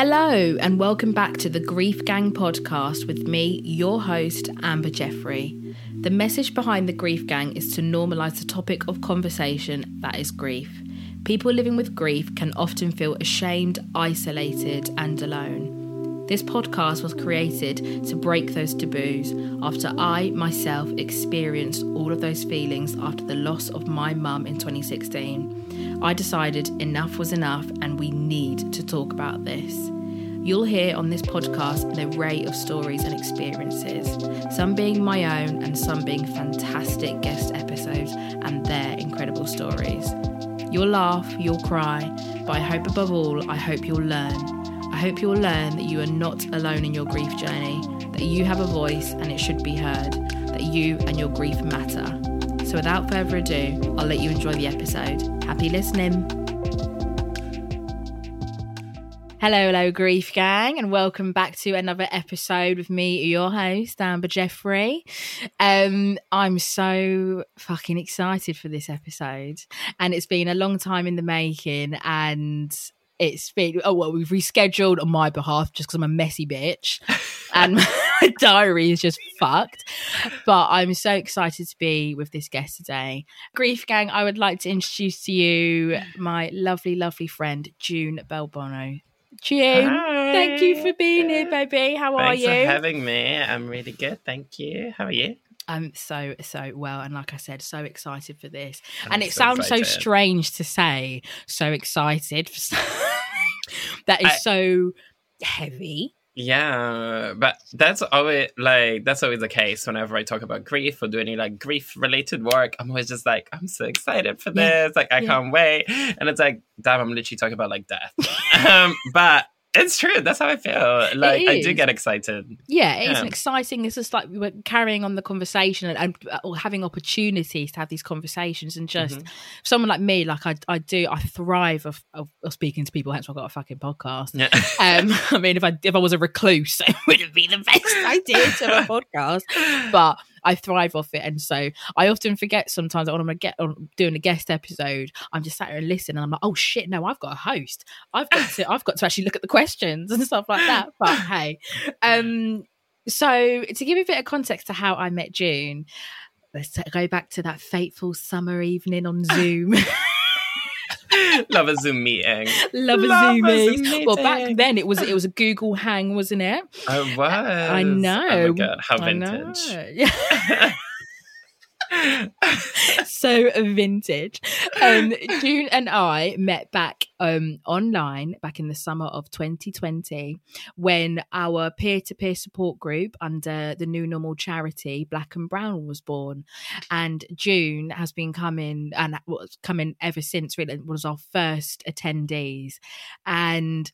Hello, and welcome back to the Grief Gang podcast with me, your host, Amber Jeffrey. The message behind the Grief Gang is to normalise the topic of conversation that is grief. People living with grief can often feel ashamed, isolated, and alone. This podcast was created to break those taboos after I myself experienced all of those feelings after the loss of my mum in 2016. I decided enough was enough and we need to talk about this. You'll hear on this podcast an array of stories and experiences, some being my own and some being fantastic guest episodes and their incredible stories. You'll laugh, you'll cry, but I hope above all, I hope you'll learn. I hope you'll learn that you are not alone in your grief journey, that you have a voice and it should be heard, that you and your grief matter. So without further ado, I'll let you enjoy the episode. Happy listening. Hello, hello, Grief Gang, and welcome back to another episode with me, your host, Amber Jeffrey. Um, I'm so fucking excited for this episode, and it's been a long time in the making, and it's been oh well we've rescheduled on my behalf just because i'm a messy bitch and my diary is just fucked but i'm so excited to be with this guest today. Grief gang i would like to introduce to you my lovely lovely friend june Bellebono june Hi. thank you for being here baby how are you? Thanks you for having me. I'm really good. Thank you. How are you? I'm so so well, and like I said, so excited for this. I'm and it so sounds so strange to say, so excited. For that is I- so heavy. Yeah, but that's always like that's always the case whenever I talk about grief or do any like grief related work. I'm always just like, I'm so excited for Yeah, this. Like I yeah. can't wait. And it's like, damn, I'm literally talking about like death. um, but it's true. That's how I feel. Like I do get excited. Yeah, it's Yeah. an exciting. It's just like we were carrying on the conversation and, and uh, or having opportunities to have these conversations. And just Mhm. someone like me, like I, I do, I thrive of, of, of speaking to people. Hence, why I've got a fucking podcast. Yeah. Um, I mean, if I if I was a recluse, it wouldn't be the best idea to have a podcast. But I thrive off it, and so I often forget sometimes when I'm get on doing a guest episode, I'm just sat here and listen, and I'm like, oh shit, no, I've got a host. I've got to, I've got to actually look at the questions and stuff like that. But hey, um, so to give you a bit of context to how I met June. Let's go back to that fateful summer evening on Zoom. Love a Zoom meeting. Love a Love Zoom a Zoom meeting. Well, back then it was it was a Google Hang, wasn't it? I was. I Oh know. my god, how vintage. Yeah. so vintage. Um, June and I met back um, online back in the summer of 2020 when our peer to peer support group under the New Normal charity, Black and Brown, was born. And June has been coming and was coming ever since, really, was our first attendees. And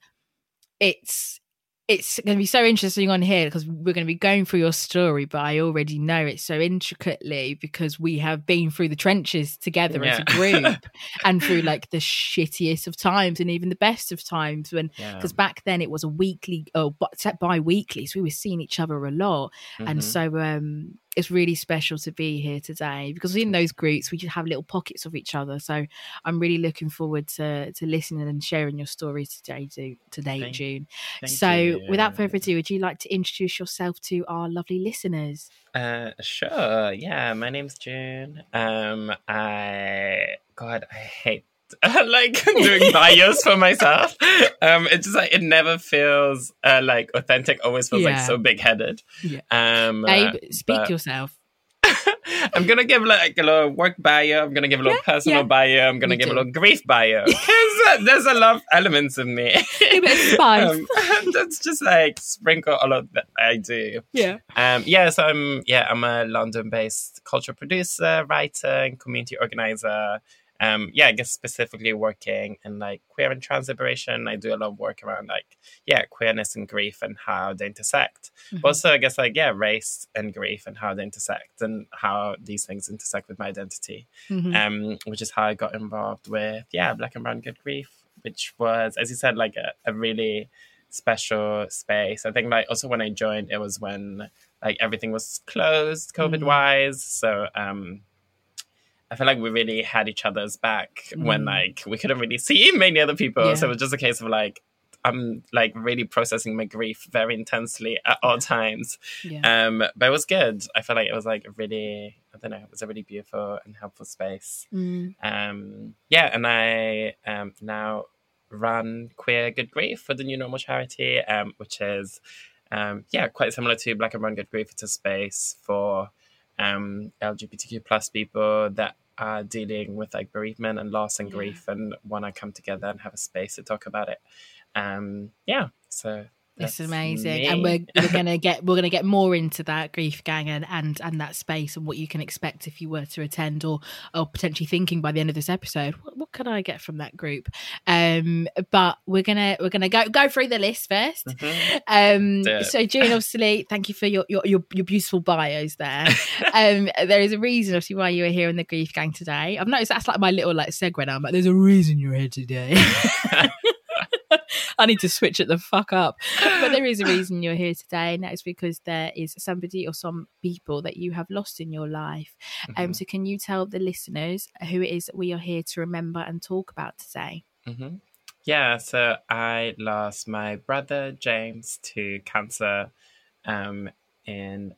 it's it's going to be so interesting on here because we're going to be going through your story, but I already know it so intricately because we have been through the trenches together Yeah. as a group and through like the shittiest of times and even the best of times when Yeah. because back then it was a weekly oh but bi-weekly so we were seeing each other a lot and Mhm. so um it's really special to be here today because in those groups we just have little pockets of each other so i'm really looking forward to to listening and sharing your story today Ju- today Thank- june Thank so you. without further ado would you like to introduce yourself to our lovely listeners Uh, sure. Yeah, my name's June. Um, I God, I hate like doing bios for myself. Um, it's just like it never feels uh, like authentic. Always feels like so big headed. Yeah. Um, babe uh, speak but- yourself I'm gonna give like a little work bio. I'm gonna give a little Yeah, personal yeah. bio. I'm gonna You give a little grief bio because uh, there's a lot of elements in me. a um, that's just like sprinkle all of that I do. yeah Um, yeah, so I'm yeah I'm a London-based cultural producer, writer, and community organizer. Um, yeah, I guess specifically working in like queer and trans liberation. I do a lot of work around like yeah queerness and grief and how they intersect. But also, I guess like yeah, race and grief and how they intersect and how these things intersect with my identity. Mhm. Um, which is how I got involved with yeah Black and Brown Good Grief, which was as you said like a, a really special space. I think like also when I joined, it was when like everything was closed COVID wise. So um I feel like we really had each other's back when Mm. like we couldn't really see many other people. Yeah. So it was just a case of like I'm like really processing my grief very intensely at all times. yeah Um but it was good. I feel like it was like a really I don't know, it was a really beautiful and helpful space. Mm. Um yeah, and I um now run Queer Good Grief for the New Normal charity, um, which is um, yeah, quite similar to Black and Brown Good Grief. It's a space for um, LGBTQ plus people that are dealing with like bereavement and loss and Yeah. grief and want to come together and have a space to talk about it. Um, yeah, so It's that's amazing, me. and we're we're gonna get we're gonna get more into that grief gang and, and and that space and what you can expect if you were to attend or or potentially thinking by the end of this episode, what, what can I get from that group? Um, but we're gonna we're gonna go go through the list first. Mhm. Um, so June, obviously, thank you for your your your, your beautiful bios there. um, there is a reason, obviously, why you are here in the grief gang today. I've noticed that's like my little like segue now. I'm like, there's a reason you're here today. I need to switch it the fuck up. But there is a reason you're here today, and that is because there is somebody or some people that you have lost in your life. Um, Mhm. so can you tell the listeners who it is that we are here to remember and talk about today? hmm Yeah, so I lost my brother James to cancer um, in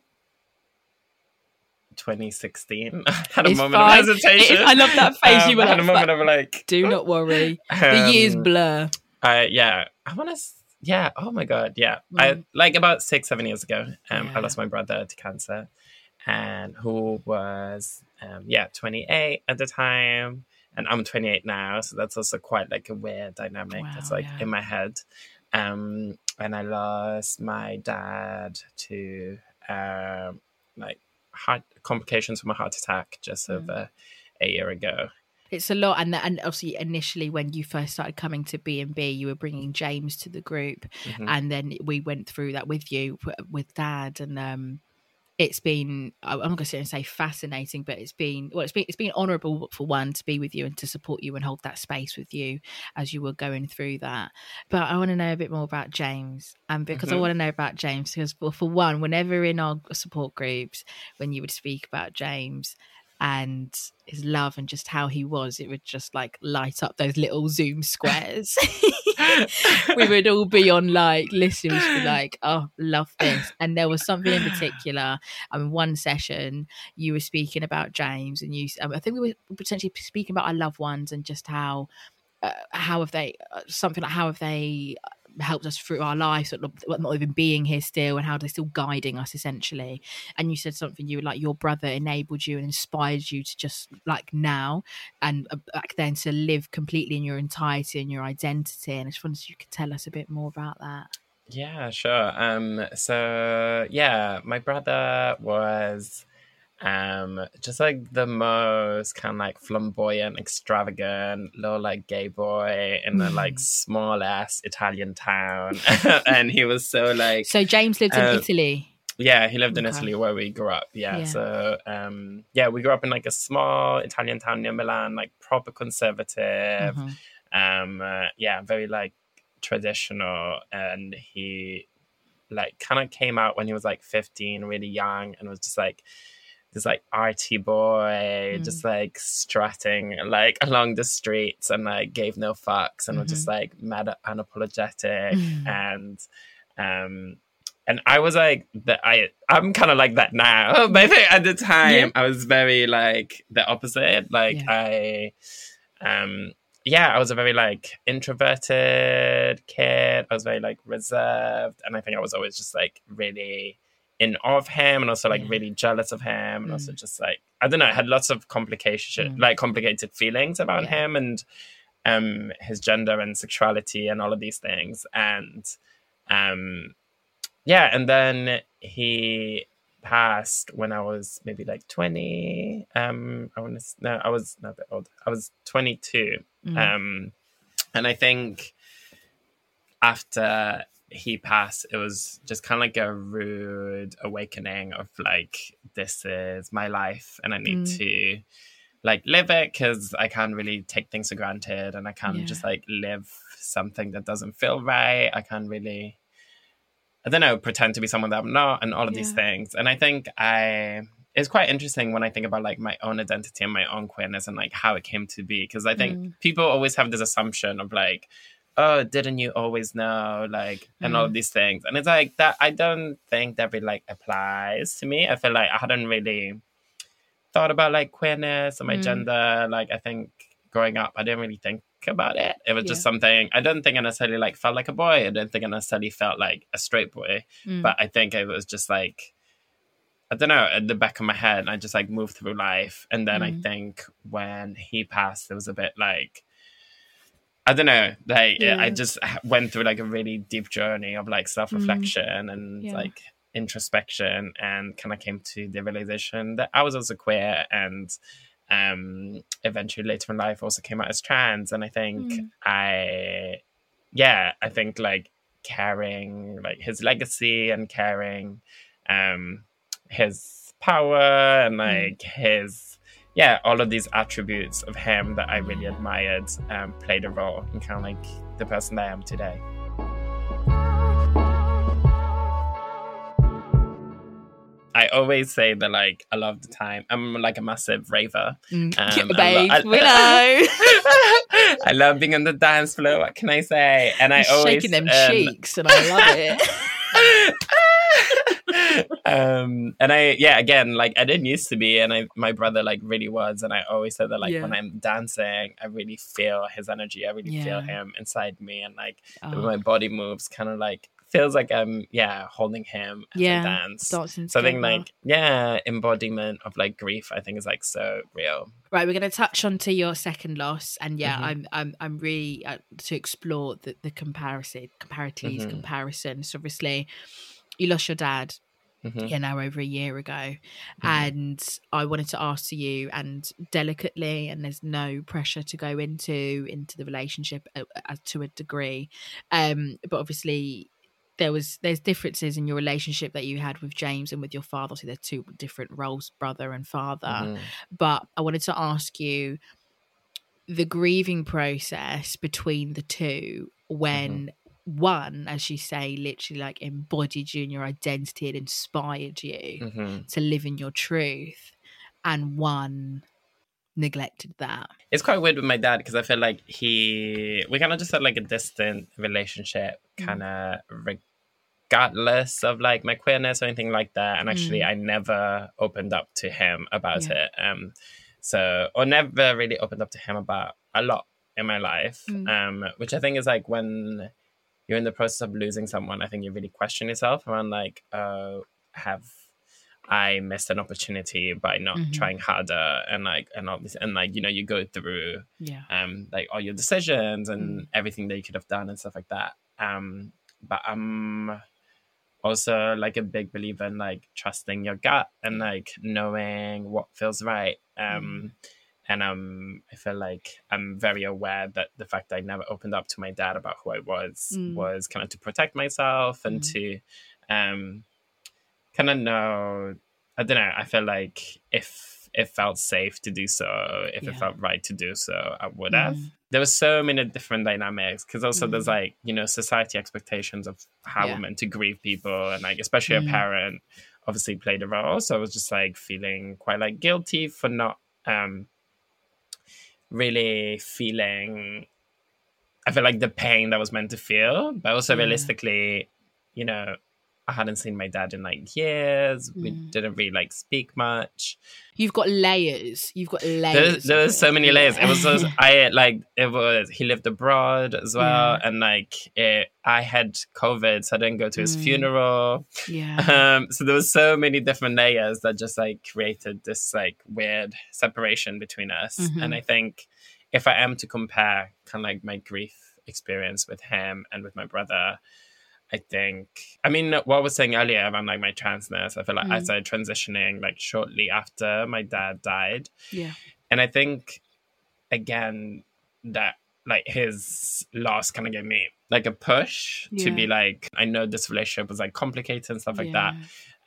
2016. I had a It's moment fine. of hesitation. I love that face. Um, you were I had like, a moment of like, do not worry. The years um, blur. I yeah, I want to. Yeah. Oh my god. Yeah. I Mm. like about six, seven years ago. Um, Yeah. I lost my brother to cancer, and who was um, yeah, twenty eight at the time, and I'm twenty eight now. So that's also quite like a weird dynamic. that's like yeah. in my head. Um, and I lost my dad to um, like heart complications from a heart attack just Mm. over a year ago. It's a lot, and and obviously initially when you first started coming to B and B, you were bringing James to the group, Mhm. and then we went through that with you with Dad, and um, it's been I'm not going to sit and say fascinating, but it's been well, it's been it's been honourable for one to be with you and to support you and hold that space with you as you were going through that. But I want to know a bit more about James, and because I Mhm. want to know about James, because well, for one, whenever in our support groups, when you would speak about James and his love and just how he was, it would just like light up those little Zoom squares. we would all be on like listen, we should be like, oh, love this. And there was something in particular. I mean, one session you were speaking about James, and you, um, I think we were potentially speaking about our loved ones and just how, uh, how have they, uh, something like how have they helped us through our lives, of not even being here still, and how they're still guiding us essentially. And you said something you were like, your brother enabled you and inspired you to just like now and uh, back then to live completely in your entirety and your identity. And I just wondered if you could tell us a bit more about that. Yeah, sure. Um, so yeah, my brother was um just like the most kind of like flamboyant extravagant little like gay boy in a like small ass italian town and he was so like So James lived in Uh, Italy. yeah he lived in Okay. italy where we grew up yeah, Yeah. so um yeah we grew up in like a small italian town near milan like proper conservative Mhm. um uh, yeah very like traditional and he like kind of came out when he was like 15 really young and was just like this like arty boy Mm. just like strutting like along the streets and like gave no fucks and was just like mad unapologetic Mhm. and um and I was like that I I'm kind of like that now. But I think at the time I was very like the opposite. Like I um yeah I was a very like introverted kid. I was very like reserved and I think I was always just like really in awe of him and also like Yeah. really jealous of him and Mm. also just like I don't know I had lots of complication Mm. like complicated feelings about Yeah. him and um his gender and sexuality and all of these things and um yeah and then he passed when i was maybe like 20 um i want to no i was not that old i was 22 Mm. um and i think after he passed it was just kind of like a rude awakening of like this is my life and i need Mm. to like live it because i can't really take things for granted and i can't Yeah. just like live something that doesn't feel right i can't really i don't know pretend to be someone that i'm not and all of these things and i think i it's quite interesting when I think about like my own identity and my own queerness and like how it came to be because I think Mm. people always have this assumption of like oh didn't you always know like and all of these things. And it's like that I don't think that really like applies to me. I feel like I hadn't really thought about like queerness and my Mm. gender. Like I think growing up I didn't really think about it. It was just something I don't think I necessarily like felt like a boy. I don't think I necessarily felt like a straight boy. Mm. but I think it was just like I don't know at the back of my head I just like moved through life. And then I Mm. think when he passed it was a bit like I don't know like Yeah. I just went through like a really deep journey of like self-reflection and Yeah. like introspection and kind of came to the realization that I was also queer and um eventually later in life also came out as trans and I think Mm. I yeah I think like carrying like his legacy and carrying um his power and like his yeah all of these attributes of him that i really admired um played a role in kind of like the person that i am today I always say that like a lot of the time I'm like a massive raver. Mm. Um, Babes, I lo- we know. I love being on the dance floor. What can I say? And I You're always shaking them um, cheeks, and I love it. um and i yeah again like i didn't used to be and i my brother like really was and i always said that like Yeah. when i'm dancing i really feel his energy i really feel him inside me and like Oh, my body moves kind of like feels like i'm yeah holding him as Yeah, I dance i think together. like yeah embodiment of like grief i think is like so real Right, we're going to touch on to your second loss, and yeah, Mhm. I'm I'm I'm really uh, to explore the the comparison, comparatives, Mhm. comparison. So obviously, you lost your dad Mhm. yeah now over a year ago, Mm-hmm. and I wanted to ask you and delicately, and there's no pressure to go into into the relationship uh, uh, to a degree, um, but obviously there was there's differences in your relationship that you had with James and with your father. So they're two different roles, brother and father Mhm. but I wanted to ask you the grieving process between the two when one, as you say, literally like embodied you in your identity and inspired you Mhm. to live in your truth, and one neglected that. it's quite weird with my dad because I feel like he we kind of just had like a distant relationship, Mm. kind of regardless of like my queerness or anything like that. And actually, I never opened up to him about Mm. Yeah. it. Um, so or never really opened up to him about a lot in my life. Mm. Um, which I think is like when you're in the process of losing someone, I think you really question yourself around like, uh, have I missed an opportunity by not Mhm. trying harder and like and all this and like you know you go through Yeah. um like all your decisions and Mm. everything that you could have done and stuff like that um but I'm also like a big believer in like trusting your gut and like knowing what feels right. Um, and um, I feel like I'm very aware that the fact that I never opened up to my dad about who I was Mm. was kind of to protect myself and Mm. to um, kind of know. I don't know. I feel like if it felt safe to do so, if Yeah. it felt right to do so, I would have. Mm. There was so many different dynamics because also there's Mm. like you know society expectations of how Yeah. we're meant to grieve people and like especially Mm. a parent obviously played a role. So I was just like feeling quite like guilty for not um really feeling I feel like the pain that was meant to feel, but also Yeah. realistically, you know, I hadn't seen my dad in like years. We Mm. didn't really like speak much. You've got layers. You've got layers. There, there was so many layers. It was. I like it was he lived abroad as well, Yeah. and like it, I had COVID, so I didn't go to his Mm. funeral. yeah. Um, so there was so many different layers that just like created this like weird separation between us. Mhm. And I think if I am to compare kind of like my grief experience with him and with my brother, I think I mean what I was saying earlier around like my transness, I feel like I Mm. started transitioning like shortly after my dad died. yeah. And I think again that like his loss kind of gave me like a push to be like I know this relationship was like complicated and stuff like that.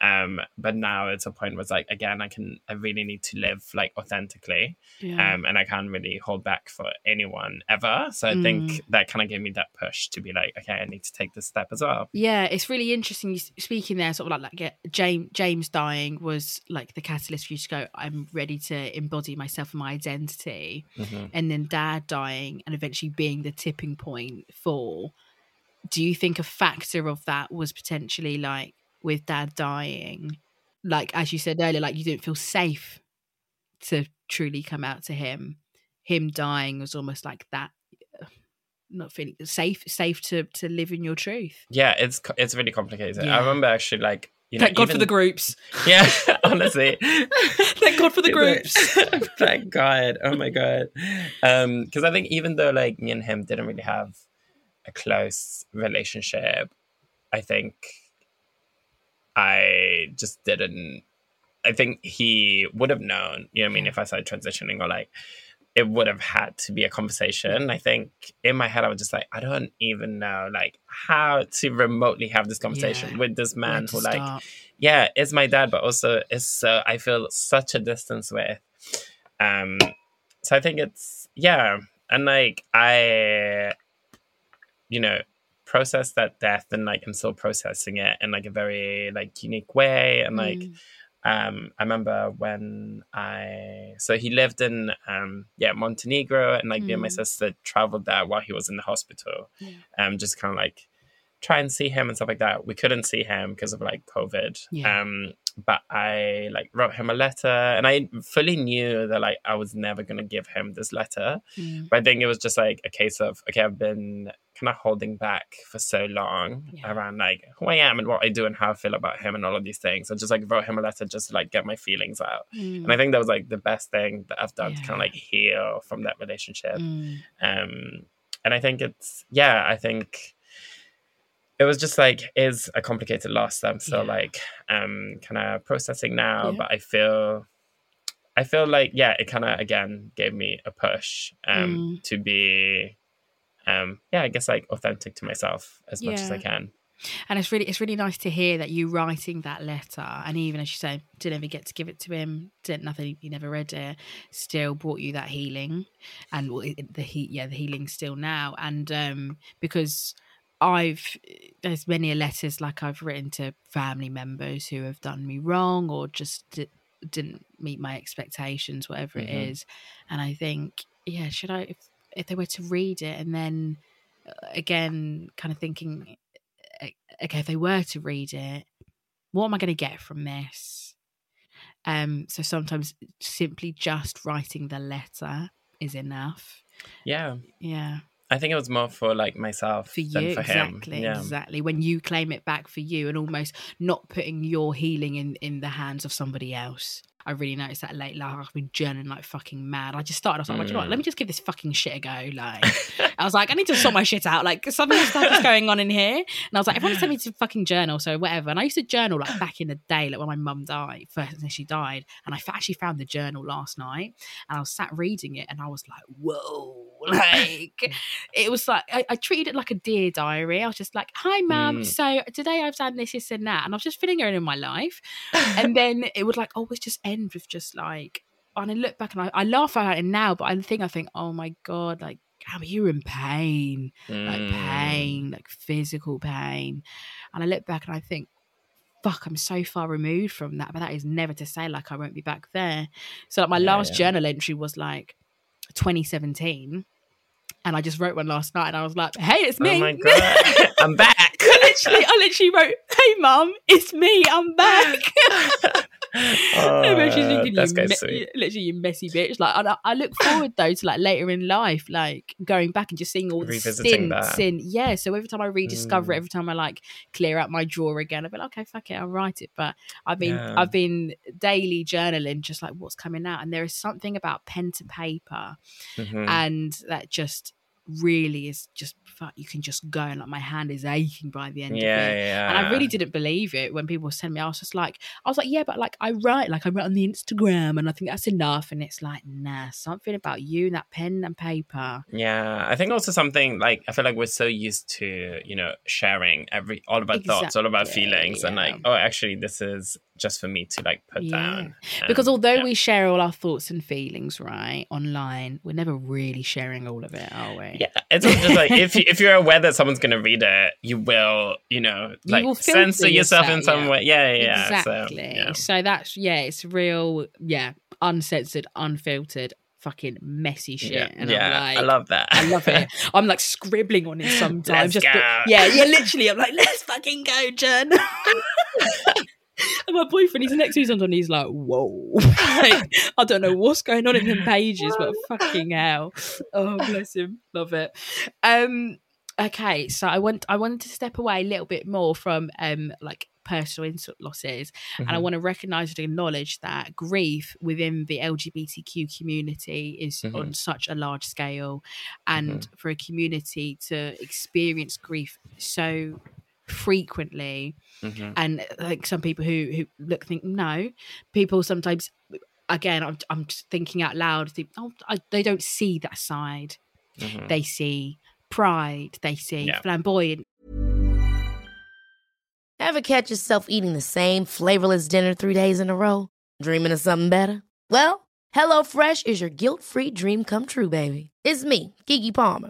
Um, but now it's a point where it's like again I can I really need to live like authentically. Yeah. Um, and I can't really hold back for anyone ever. So I Mm. think that kind of gave me that push to be like, okay, I need to take this step as well. Yeah, it's really interesting. You speaking there, sort of like like James James dying was like the catalyst for you to go. I'm ready to embody myself and my identity, Mhm. and then Dad dying, and eventually being the tipping point for. Do you think a factor of that was potentially like with Dad dying, like as you said earlier, like you didn't feel safe to truly come out to him. Him dying was almost like that. uh, Not feeling safe, safe to to live in your truth. Yeah, it's it's really complicated. Yeah. I remember actually like you know Thank God for the groups. Yeah, honestly. Thank God for the groups. Thank God. Oh my God. Um, because I think even though like me and him didn't really have a close relationship, I think I just didn't I think he would have known, you know what I mean, if I started transitioning or like it would have had to be a conversation. I think in my head I was just like, I don't even know like how to remotely have this conversation Yeah. with this man who like yeah, it's my dad, but also it's so I feel such a distance with. Um, so I think it's yeah, and like I, you know, process that death, and like I'm still processing it in like a very like unique way, and like Mm. um, I remember when I so he lived in um, yeah Montenegro, and like me and my Mm. sister traveled there while he was in the hospital, Yeah. um, just kind of like try and see him and stuff like that. We couldn't see him because of like COVID. Yeah. Um, but I like wrote him a letter, and I fully knew that like I was never gonna give him this letter. Mm. But I think it was just like a case of okay, I've been kind of holding back for so long Yeah. around like who I am and what I do and how I feel about him and all of these things. I just like wrote him a letter just to like get my feelings out. Mm. And I think that was like the best thing that I've done to kind of like heal from that relationship. Mm. Um, and I think it's yeah, I think it was just like is a complicated loss that I'm still Yeah. like um kind of processing now, Yeah. but I feel I feel like yeah, it kind of again gave me a push um Mm. to be um yeah, I guess like authentic to myself as much as I can. And it's really it's really nice to hear that you writing that letter, and even as you say, didn't ever get to give it to him, didn't nothing, he never read it, still brought you that healing, and well, the heat, yeah, the healing still now, and um because I've there's many letters like I've written to family members who have done me wrong or just di- didn't meet my expectations, whatever it Mhm. is, and I think yeah, should I if if they were to read it and then uh, again kind of thinking okay if they were to read it what am i going to get from this um so sometimes simply just writing the letter is enough Yeah. yeah I think it was more for like myself for than you for him. exactly Yeah. exactly when you claim it back for you and almost not putting your healing in in the hands of somebody else I really noticed that late. Like I've been journaling like fucking mad. I just started. I was like, well, you know what? Mm. Let me just give this fucking shit a go. Like, I was like, I need to sort my shit out. Like, something stuff is going on in here. And I was like, everyone sent me to fucking journal, so whatever. And I used to journal like back in the day, like when my mum died, first and she died. And I actually found the journal last night, and I was sat reading it, and I was like, whoa, like it was like I, I treated it like a dear diary. I was just like, hi, mum. Mm. So today I've done this, this, and that, and I was just filling her in in my life. And then it would like always just end with just like, and I look back and I, I laugh at it now, but I think I think, oh my god, like. How you're in pain, like Mm. pain, like physical pain. And I look back and I think, fuck, I'm so far removed from that. But that is never to say like I won't be back there. So like my Yeah, last yeah. journal entry was like 2017. And I just wrote one last night and I was like, hey, it's me. Oh my god, I'm back. I literally, I literally wrote, "Hey, mum, it's me. I'm back." And she's Oh, thinking, that's you me- sweet. literally, you messy bitch. Like, I, I look forward though to like later in life, like going back and just seeing all the sin. And yeah, so every time I rediscover it, Mm. every time I like clear out my drawer again, I'll be like, okay, fuck it, I'll write it. But I've been, Yeah. I've been daily journaling, just like what's coming out, and there is something about pen to paper Mhm. and that just really is just fuck, you can just go and like my hand is aching by the end yeah, of it yeah. and I really didn't believe it when people sent me. I was just like, I was like, yeah, but like I write, like I write on the Instagram, and I think that's enough. And it's like, nah, something about you and that pen and paper. Yeah, I think also something like I feel like we're so used to you know sharing every all of about thoughts, all about Exactly, feelings, and like oh, actually, this is just for me to like put Yeah. down. Because Um, although yeah. we share all our thoughts and feelings, right, online, we're never really sharing all of it, are we? Yeah, it's just like if you, if you're aware that someone's gonna read it, you will, you know, You like will censor yourself, in some yeah. way. Yeah, yeah, yeah. exactly. So, So, that's yeah, it's real, yeah, uncensored, unfiltered, fucking messy shit. yeah, and yeah, I'm like, I love that. I love it. I'm like scribbling on it sometimes. Let's just go. but- yeah, yeah, literally. I'm like, let's fucking go, Jen. and my boyfriend, he's next to me sometimes. He's like, whoa. like, I don't know what's going on in them pages, but fucking hell. Oh, bless him. Love it. Um, okay, so I want I wanted to step away a little bit more from um like personal insult losses and I Mhm. want to recognize and acknowledge that grief within the LGBTQ community is Mhm. on such a large scale and for a community to experience grief so frequently Mhm. and like some people who who look think no people sometimes again I'm, I'm just thinking out loud think oh I, they don't see that side Mhm. they see pride they see Yeah. flamboyant Ever catch yourself eating the same flavorless dinner three days in a row? Dreaming of something better? Well, HelloFresh is your guilt-free dream come true, baby. It's me, Keke Palmer.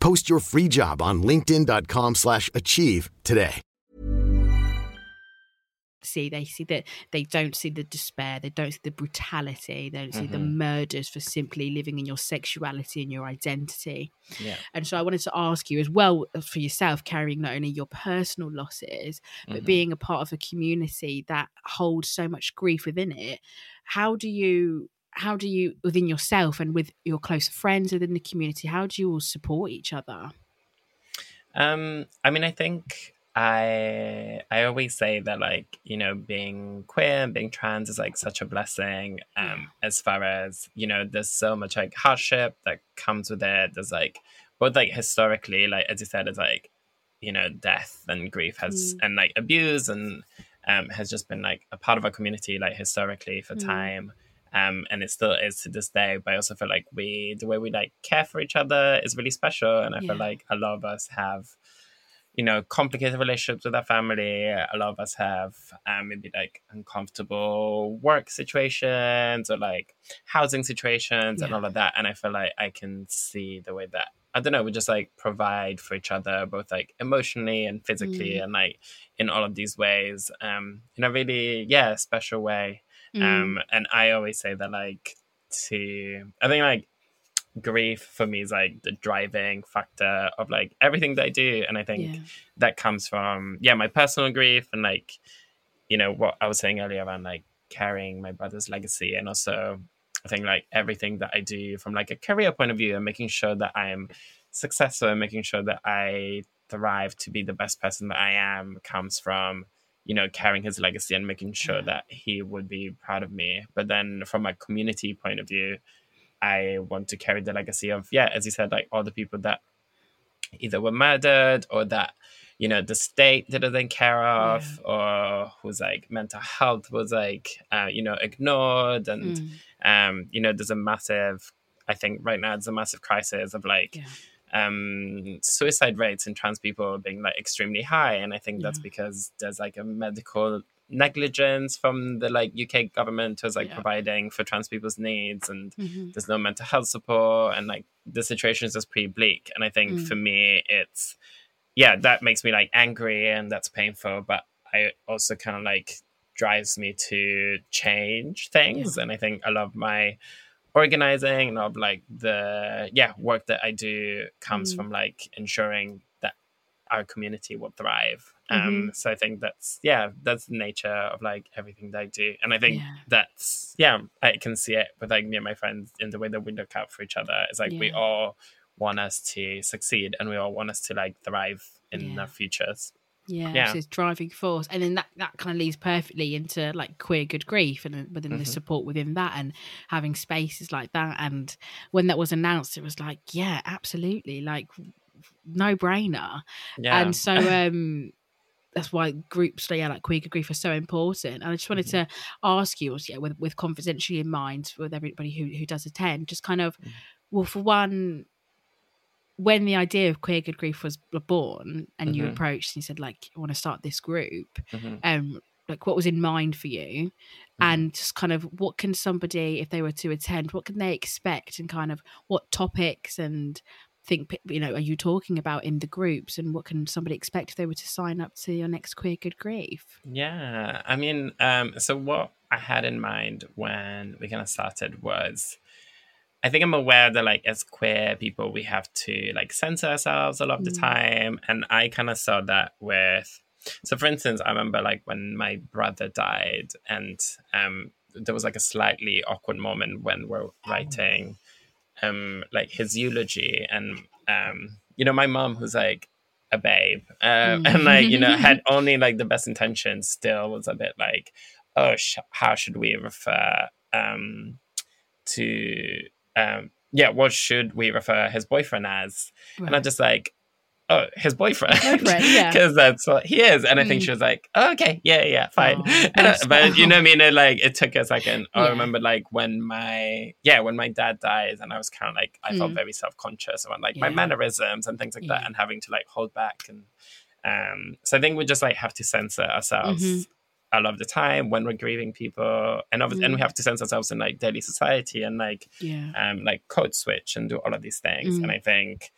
Post your free job on linkedin.com/achieve slash achieve today. see they see that they don't see the despair they don't see the brutality they don't see the Mhm. murders for simply living in your sexuality and your identity Yeah. and so i wanted to ask you as well uh, for yourself carrying not only your personal losses but Mhm. being a part of a community that holds so much grief within it how do you how do you within yourself and with your close friends within the community how do you all support each other Um, I mean, I think I I always say that like you know being queer and being trans is like such a blessing. Um, as far as you know, there's so much like hardship that comes with it. There's like both like historically, like as you said, it's like you know death and grief has and like abuse and um has just been like a part of our community like historically for Mm. time. Um, and it still is to this day. But I also feel like we, the way we like care for each other, is really special. And I Yeah. feel like a lot of us have you know, complicated relationships with our family. A lot of us have um, maybe like uncomfortable work situations or like housing situations yeah. and all of that. And I feel like I can see the way that I don't know, we just like provide for each other, both like emotionally and physically, mm. and like in all of these ways, um, in a really yeah special way. Mm. Um, and I always say that like to I think like grief for me is like the driving factor of like everything that I do. And I think yeah. that comes from, yeah, my personal grief and like, you know, what I was saying earlier around like carrying my brother's legacy. And also, I think like everything that I do from like a career point of view and making sure that I am successful and making sure that I thrive to be the best person that I am comes from you know carrying his legacy and making sure that he would be proud of me but then from a community point of view I want to carry the legacy of, yeah, as you said, like all the people that either were murdered or that, you know, the state didn't care of, yeah. or whose like mental health was like, uh, you know, ignored. And, mm. um, you know, there's a massive, I think right now, there's a massive crisis of like, yeah um, suicide rates in trans people being like extremely high, and I think that's because there's like a medical negligence from the like UK government was like yeah. providing for trans people's needs and mm-hmm. there's no mental health support and like the situation is just pretty bleak and I think mm. for me it's yeah that makes me like angry and that's painful but I also kind of like drives me to change things yeah. and I think I love my organizing and of like the yeah work that I do comes mm. from like ensuring that our community will thrive um mm-hmm. so i think that's yeah that's the nature of like everything that i do and i think yeah. that's yeah i can see it with like me and my friends in the way that we look out for each other it's like yeah. we all want us to succeed and we all want us to like thrive in yeah. our futures yeah, yeah. it's driving force, and then that that kind of leads perfectly into like queer good grief, and within mm-hmm. the support within that, and having spaces like that. And when that was announced, it was like, yeah, absolutely, like no brainer. Yeah. And so, um, that's why groups yeah, like queer grief are so important. And I just wanted mm-hmm. to ask you, yeah, with with confidentially in mind, with everybody who who does attend, just kind of, mm-hmm. well, for one, when the idea of queer good grief was born, and mm-hmm. you approached and you said like, I want to start this group, mm-hmm. um, like what was in mind for you, mm-hmm. and just kind of what can somebody, if they were to attend, what can they expect, and kind of what topics and think you know are you talking about in the groups and what can somebody expect if they were to sign up to your next queer good grief yeah i mean um so what i had in mind when we kind of started was i think i'm aware that like as queer people we have to like censor ourselves a lot of the mm. time and i kind of saw that with so for instance i remember like when my brother died and um there was like a slightly awkward moment when we're oh. writing um like his eulogy and um you know my mom who's like a babe um, mm. and like you know had only like the best intentions still was a bit like oh sh- how should we refer um to um yeah what should we refer his boyfriend as right. and i'm just like oh, his boyfriend. Because yeah. that's what he is. And I think mm. she was like, oh, okay, yeah, yeah, fine. Oh, but you know what I mean? It, like, it took a second. Yeah. I remember, like, when my, yeah, when my dad died, and I was kind of like, I mm. felt very self conscious around, like, yeah. my mannerisms and things like that, and having to, like, hold back. And um, so I think we just, like, have to censor ourselves. Mm-hmm. A lot of the time when we're grieving people, and mm. and we mm. have to sense ourselves in like daily society and like, yeah. um, like code switch and do all of these things. And mm. I think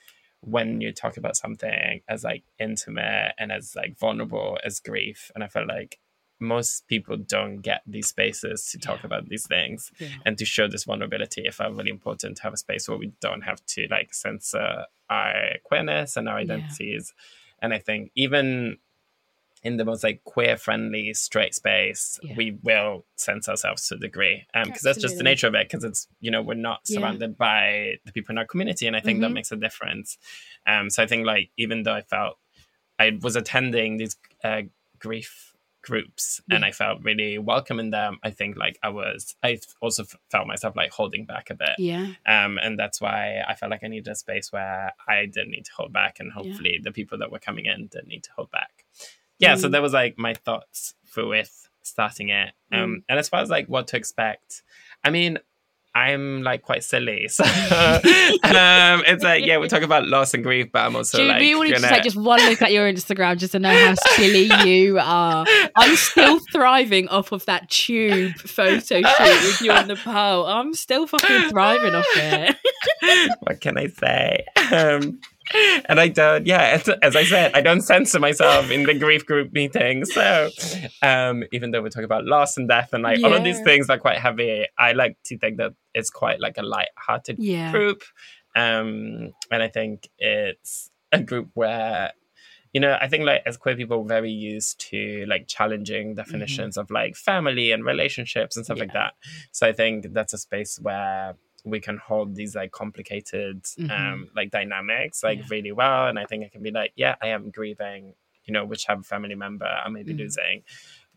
when you talk about something as like intimate and as like vulnerable as grief and i feel like most people don't get these spaces to talk yeah. about these things yeah. and to show this vulnerability i felt really important to have a space where we don't have to like censor our queerness and our identities and i think even in the most like queer friendly straight space yeah. we will sense ourselves to a degree because um, that's just the nature of it because it's you know we're not surrounded yeah. by the people in our community and i think mm-hmm. that makes a difference um so i think like even though i felt i was attending these uh, grief groups yeah. and i felt really welcome in them i think like i was i also felt myself like holding back a bit yeah um and that's why i felt like i needed a space where i didn't need to hold back and hopefully the people that were coming in didn't need to hold back yeah, mm. so that was like my thoughts for with starting it. Um, mm. and as far as like what to expect, I mean, I'm like quite silly. So um, it's like, yeah, we talk about loss and grief, but I'm also Do like, you want to just take just one look at your Instagram just to know how silly you are? I'm still thriving off of that tube photo shoot with you on the pole. I'm still fucking thriving off it. what can I say? Um, and I don't, yeah, as, as I said, I don't censor myself in the grief group meetings. So um, even though we talk about loss and death and like all of these things are quite heavy, I like to think that it's quite like a light-hearted Yeah. group. Um, and I think it's a group where you know, I think like as queer people, very used to like challenging definitions of like family and relationships and stuff like that. So I think that's a space where we can hold these like complicated um like dynamics like Yeah. really well. And I think I can be like, yeah, I am grieving, you know, whichever family member I may be Mm. losing.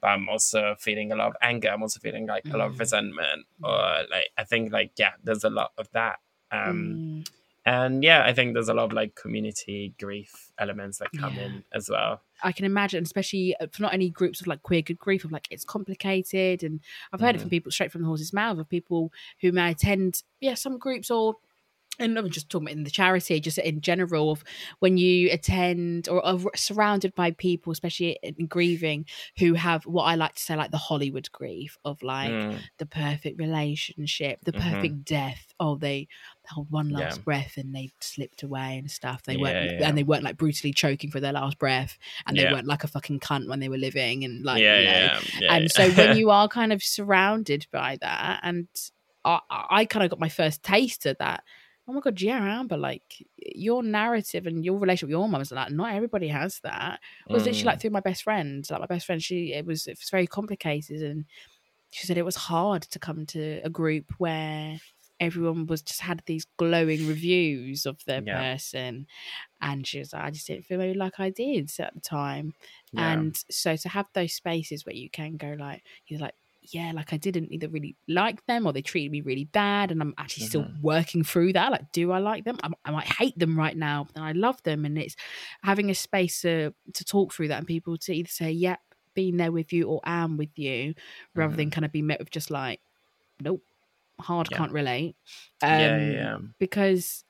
But I'm also feeling a lot of anger. I'm also feeling like a lot of Mm. resentment. Or like I think like yeah, there's a lot of that. Um Mm. And yeah, I think there's a lot of like community grief elements that come Yeah. in as well. I can imagine, especially uh, for not only groups of like queer good grief, of like it's complicated, and I've heard it from people straight from the horse's mouth of people who may attend, yeah, some groups or. And I'm just talking about in the charity, just in general, of when you attend or are surrounded by people, especially in grieving, who have what I like to say, like the Hollywood grief of like Mm, the perfect relationship, the Mhm. perfect death. Oh, they held one Yeah. last breath and they slipped away and stuff. They Yeah, weren't, yeah. and they weren't like brutally choking for their last breath, and they Yeah. weren't like a fucking cunt when they were living, and like, yeah, you know. yeah, yeah, and yeah. so when you are kind of surrounded by that, and I, I kind of got my first taste of that. Oh my god, yeah, Amber, like your narrative and your relationship with your mum is like not everybody has that. It was literally Mm. like through my best friend. Like my best friend, she it was it was very complicated and she said it was hard to come to a group where everyone was just had these glowing reviews of their Yeah. person and she was like i just didn't feel like i did at the time Yeah. and so to have those spaces where you can go like you're like yeah like i didn't either really like them or they treated me really bad and i'm actually still Mm-hmm. working through that like do i like them I, I might hate them right now but i love them and it's having a space to to talk through that and people to either say yep being there with you or am with you rather than kind of be met with just like nope hard Mm-hmm. Yeah. can't relate um, Yeah, yeah, yeah. because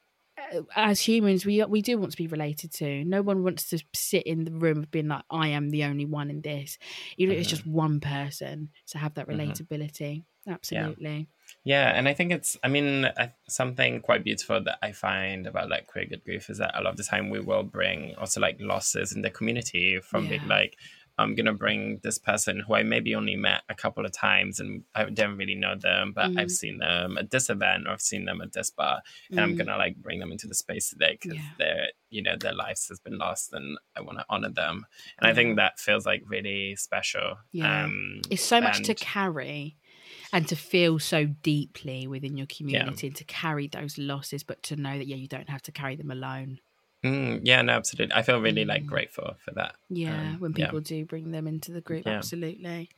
uh, as humans we we do want to be related to no one wants to sit in the room of being like i am the only one in this even if it's Mm-hmm. just one person to have that relatability absolutely Yeah, and I think it's, I mean, something quite beautiful that I find about like queer good grief is that a lot of the time we will bring also like losses in the community from being like, I'm gonna bring this person who I maybe only met a couple of times and I don't really know them, but Mm. I've seen them at this event or I've seen them at this bar, and I'm Mm. gonna like bring them into the space today because Yeah. their, you know, their lives has been lost and I want to honor them, and I think that feels like really special. Yeah. Um, it's so much to carry and to feel so deeply within your community and to carry those losses but to know that yeah you don't have to carry them alone Mm, yeah, no, absolutely. I feel really like Mm. grateful for that. Yeah, Um, when yeah. people do bring them into the group, Yeah. absolutely.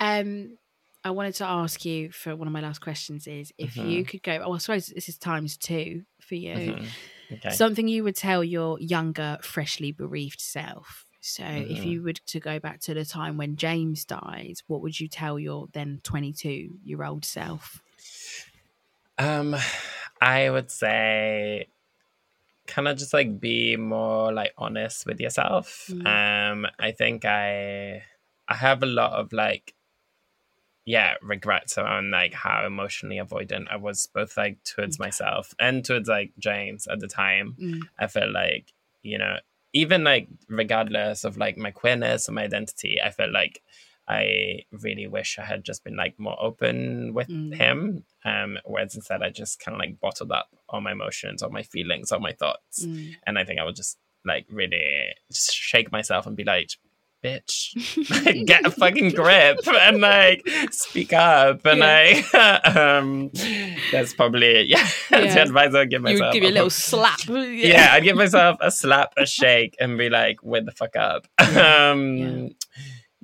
Um, I wanted to ask you for one of my last questions is if you could go. Oh, I suppose this is times two for you. Mhm. Okay. Something you would tell your younger, freshly bereaved self. So, if Mhm. you would to go back to the time when James died, what would you tell your then twenty-two year old self? Um, I would say kind of just like be more like honest with yourself. Mm. Um, I think I I have a lot of like yeah regrets around like how emotionally avoidant I was both like towards myself and towards like James at the time. Mm. I felt like you know even like regardless of like my queerness or my identity, I felt like I really wish I had just been like more open with Mm. him. Um, whereas instead I just kind of like bottled up all my emotions, all my feelings, all my thoughts, Mm. and I think I would just like really just shake myself and be like, "Bitch, get a fucking grip and like speak up." And like, um, that's probably yeah, that's Yeah. the advice I'd give You'd give you a little slap. yeah, I'd give myself a slap, a shake, and be like, "Wake the fuck up." um,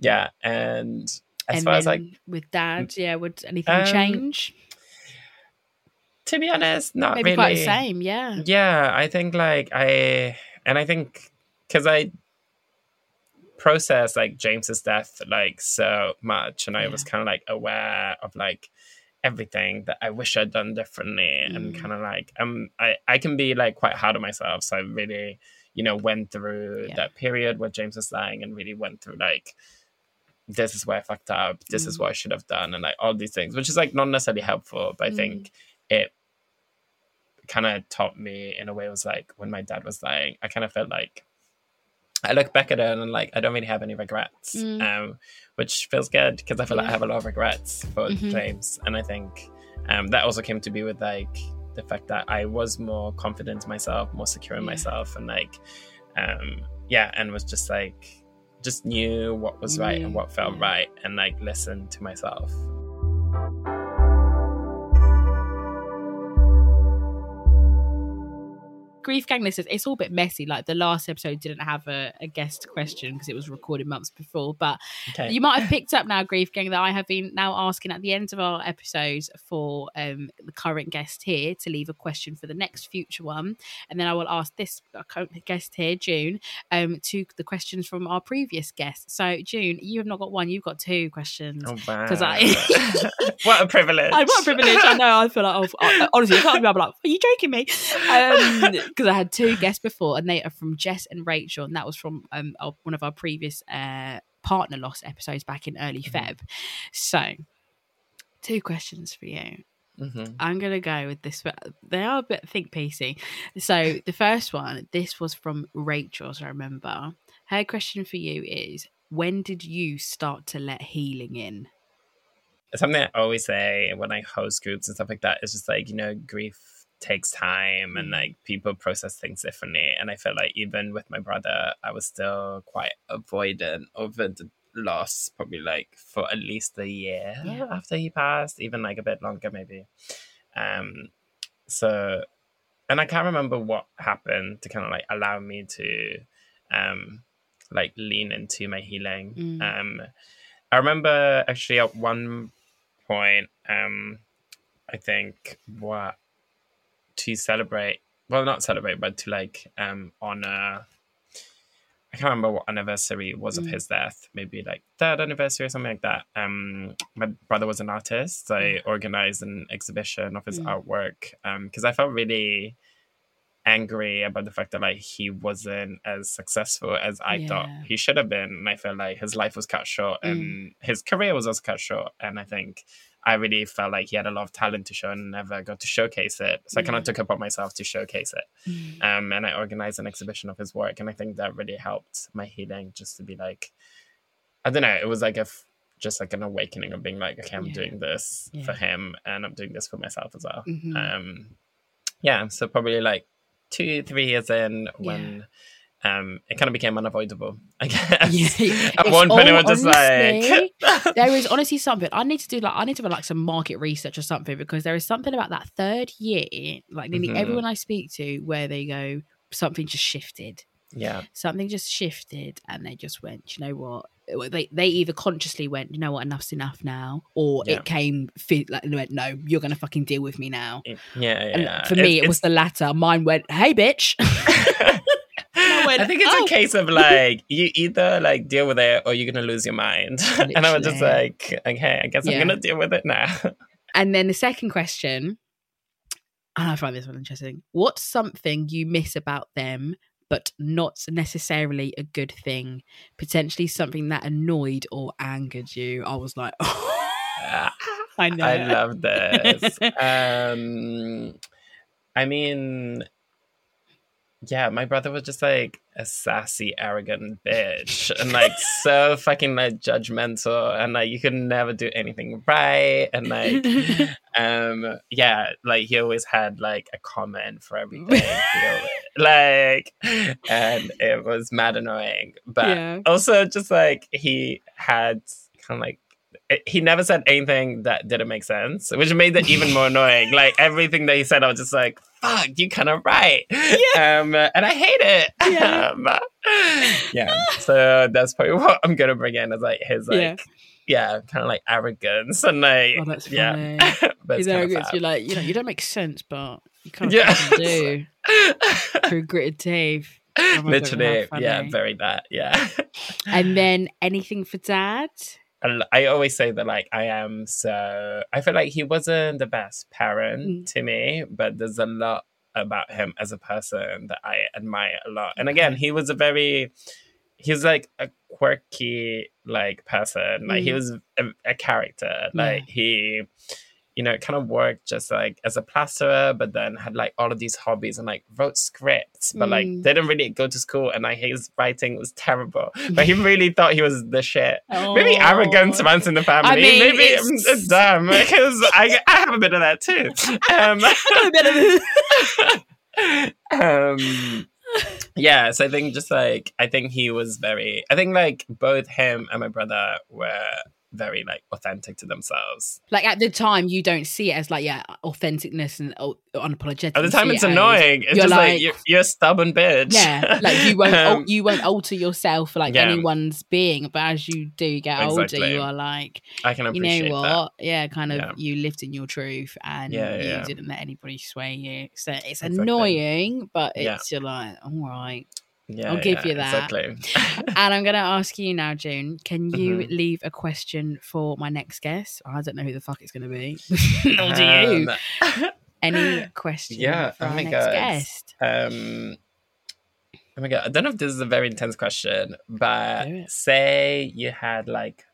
Yeah. yeah. and as and far as like, with dad, yeah, would anything Um, change? to be honest, not Maybe really. quite the same, yeah. Yeah, I think like I, and I think because I processed like James's death like so much, and I was kind of like aware of like everything that I wish I'd done differently and Mm. kind of like um I I can be like quite hard on myself so I really you know went through Yeah. that period where James was dying and really went through like this is where I fucked up this is Mm. what I should have done and like all these things which is like not necessarily helpful but I Mm. think it kind of taught me in a way it was like when my dad was dying I kind of felt like I look back at it and I'm like I don't really have any regrets Mm. um which feels good because I feel like I have a lot of regrets for Mhm. James and I think um that also came to be with like the fact that I was more confident in myself more secure in Yeah. myself and like um yeah and was just like just knew what was right and what felt mm. right and like listened to myself Grief Gang listeners, it's all a bit messy. Like the last episode didn't have a, a guest question because it was recorded months before. But okay you might have picked up now, Grief Gang, that I have been now asking at the end of our episodes for um, the current guest here to leave a question for the next future one. And then I will ask this uh, current guest here, June, um, to the questions from our previous guest. So, June, you have not got one, you've got two questions. oh, wow. 'Cause I- what a privilege I, what a privilege. I know. I feel like, oh, I- honestly, I can't be I'm like, are you joking me? Because I had two guests before, and they are from Jess and Rachel, and that was from um, our, one of our previous uh, partner loss episodes back in early Feb. So, two questions for you. Mhm. I'm gonna go with this. They are a bit think piecey. So the first one, this was from Rachel, as I remember. Her question for you is: When did you start to let healing in? something I always say when I host groups and stuff like that is just like, you know, grief takes time and Mm. like people process things differently. And I feel like even with my brother, I was still quite avoidant over the loss, probably like for at least a year Yeah. after he passed, even like a bit longer maybe. Um so and I can't remember what happened to kind of like allow me to um like lean into my healing. Mm. Um I remember actually at one point, um, I think what to celebrate, well, not celebrate, but to like um honor. I can't remember what anniversary it was of Mm. his death. Maybe like third anniversary or something like that. Um, my brother was an artist, so I organized an exhibition of his Mm. artwork. Um, because I felt really angry about the fact that like he wasn't as successful as I thought he should have been. And I felt like his life was cut short Mm. and his career was also cut short. And I think I really felt like he had a lot of talent to show and never got to showcase it. So I kind of took upon myself to showcase it. Um, and I organized an exhibition of his work. And I think that really helped my healing just to be like, I don't know, it was like a f- just like an awakening of being like, okay, I'm Yeah. doing this for him and I'm doing this for myself as well. Mhm. Um, yeah, so probably like two, three years in when um, it kind of became unavoidable, I guess. Yeah. At one point, it was just like, honestly- there is honestly something I need to do. Like I need to do like some market research or something because there is something about that third year. Like nearly Mhm. everyone I speak to, where they go, something just shifted. yeah, Something just shifted, and they just went. You know what? They they either consciously went, you know what, enough's enough now, or Yeah. it came like they went, no, you're gonna fucking deal with me now. yeah, yeah. And for me, it was the latter. Mine went, hey, bitch. I went, I think it's "Oh." a case of like you either like deal with it or you're gonna lose your mind. and I was just like, okay, I guess Yeah. I'm gonna deal with it now. And then the second question, and I find this one interesting. What's something you miss about them, but not necessarily a good thing? Potentially something that annoyed or angered you. I was like, I know. I love this. um, I mean, yeah, my brother was just like a sassy, arrogant bitch, and like so fucking like judgmental, and like you could never do anything right, and like, um, yeah, like he always had like a comment for everything, like, and it was mad annoying, but Yeah. also just like he had kind of like he never said anything that didn't make sense, which made it even more annoying. Like everything that he said, I was just like, "Fuck, you kind of right," um, and I hate it. Yeah. Um, yeah. So that's probably what I'm gonna bring in is like his like, Yeah. yeah, kind of like arrogance and like, Oh, that's yeah, funny. but He's it's arrogant. You're like, you know, you don't make sense, but you kind of Yeah. do through gritted teeth. Oh my God, Literally, yeah, very that, yeah. And then anything for dad? I always say that like I am so I feel like he wasn't the best parent Mm. to me, but there's a lot about him as a person that I admire a lot. And again, he was a very he was like a quirky like person. Like he Mm. was a, a character. Like he you know, it kind of worked just like as a plasterer, but then had like all of these hobbies and like wrote scripts, but like Mm. didn't really go to school. And like his writing was terrible, but he really thought he was the shit. Maybe Oh. arrogance runs in the family. I mean, Maybe it's- dumb because I, I have a bit of that too. Um, a bit of um, yeah, so I think just like I think he was very. I think like both him and my brother were very like authentic to themselves. like at the time you don't see it as like yeah authenticness and oh, unapologetic. At the time, it's it annoying. It's you're just like, like- you're, you're a stubborn bitch. Yeah, like you won't Um, you won't alter yourself for like yeah. anyone's being, but as you do get older, you are like, I can you appreciate know that. what? Yeah, kind of Yeah. you lived in your truth and Yeah, you didn't let anybody sway you. So it's Exactly. annoying, but it's you're like, all right. Yeah, I'll give yeah, you that. Exactly. and I'm gonna ask you now, June. Can you Mhm. leave a question for my next guest? I don't know who the fuck it's gonna be. Nor do you. Um, Any question yeah, for oh my next God. guest? Um, oh my god, I don't know if this is a very intense question, but say you had like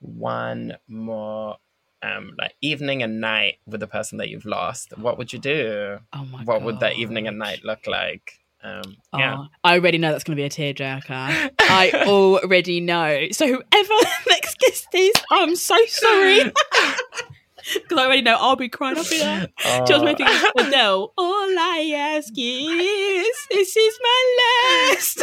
one more um like evening and night with the person that you've lost, what would you do? Oh my what would that evening and night look like? Um, yeah. Oh, I already know that's going to be a tearjerker. I already know. So whoever next guest is, I'm so sorry. Because I already know I'll be crying. I'll be like, just waiting Adele. All I ask is, this is my last.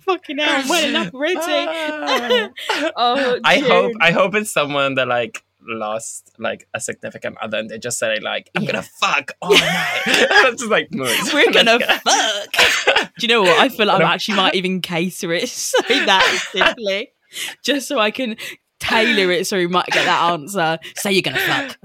Fucking hell, I'm well enough already. oh, I hope I hope it's someone that like lost like a significant other and they just say like I'm Yeah. gonna fuck all night. It's just like "Mood. We're gonna go." fuck. Do you know what? I feel like I actually might even cater it so that simply, just so I can tailor it so we might get that answer. Say you're gonna fuck.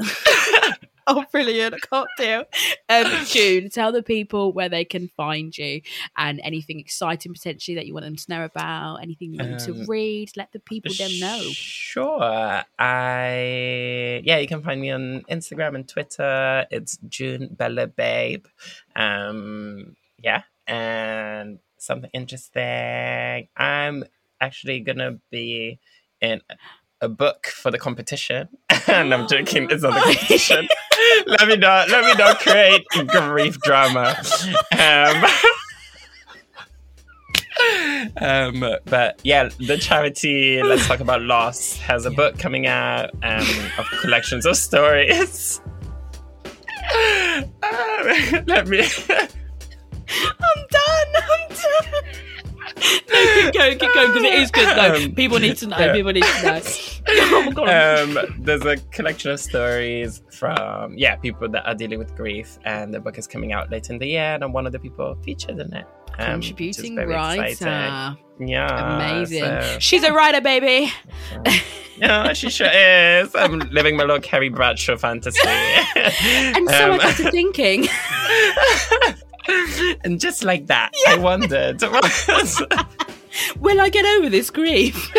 oh, brilliant! I can't deal. Um, June, tell the people where they can find you and anything exciting potentially that you want them to know about. Anything you want them to Um, read. Let the people them know. Sure. I yeah, you can find me on Instagram and Twitter. It's June Belle Babe. Um yeah. And something interesting. I'm actually gonna be in a book for the competition. and I'm joking, it's not the competition. let me not let me not create grief drama. Um um, but yeah, the charity Let's Talk About Loss has a book coming out um, of collections of stories. Um, let me. I'm keep going, keep going, because it is good. No, Um, people need to know. yeah. People need to know. oh um, there's a collection of stories from yeah people that are dealing with grief, and the book is coming out later in the year, and I'm one of the people featured in it. um, Contributing writer. exciting. Yeah, Amazing. so- She's a writer, baby. yeah, she sure is. I'm living my little Carrie Bradshaw fantasy. And so I Um, got to thinking. and just like that, I wondered. Will I get over this grief?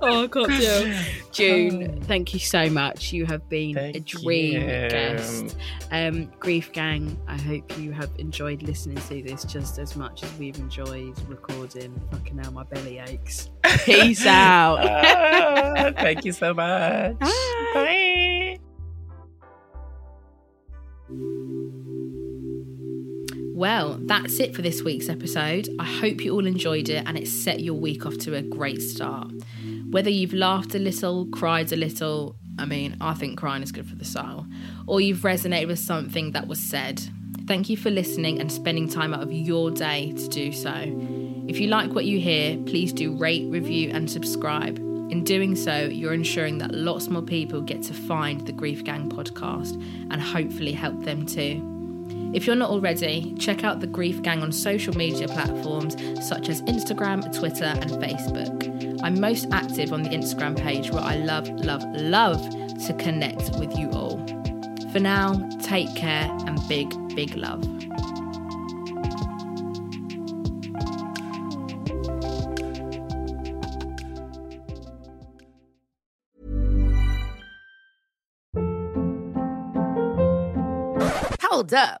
oh, I can't do. June, thank you so much. You have been a dream you. guest. Um, Grief Gang, I hope you have enjoyed listening to this just as much as we've enjoyed recording. Fucking hell, my belly aches. Peace out. Ah, thank you so much. Bye. Bye. Well, that's it for this week's episode. I hope you all enjoyed it and it set your week off to a great start. Whether you've laughed a little, cried a little, I mean, I think crying is good for the soul, or you've resonated with something that was said, thank you for listening and spending time out of your day to do so. If you like what you hear, please do rate, review, and subscribe. In doing so, you're ensuring that lots more people get to find the Grief Gang podcast and hopefully help them too. If you're not already, check out the Grief Gang on social media platforms such as Instagram, Twitter, and Facebook. I'm most active on the Instagram page where I love, love, love to connect with you all. For now, take care and big, big love. Hold up.